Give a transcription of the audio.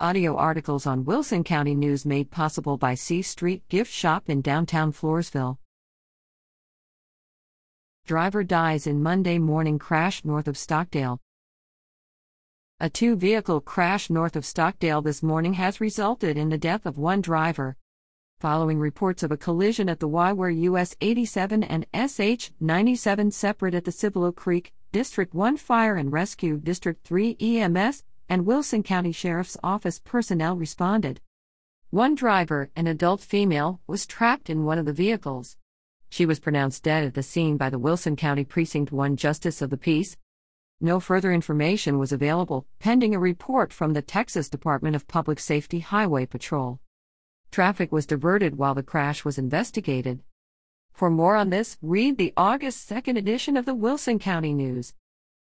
Audio articles on Wilson County News made possible by C Street Gift Shop in downtown Floresville. Driver dies in Monday morning crash north of Stockdale. A two vehicle crash north of Stockdale this morning has resulted in the death of one driver. Following reports of a collision at the Y where US 87 and SH 97 separate at the Cibolo Creek, District 1 Fire and Rescue, District 3 EMS, and Wilson County Sheriff's Office personnel responded. One driver, an adult female, was trapped in one of the vehicles. She was pronounced dead at the scene by the Wilson County Precinct 1 Justice of the Peace. No further information was available, pending a report from the Texas Department of Public Safety Highway Patrol. Traffic was diverted while the crash was investigated. For more on this, read the August 2nd edition of the Wilson County News.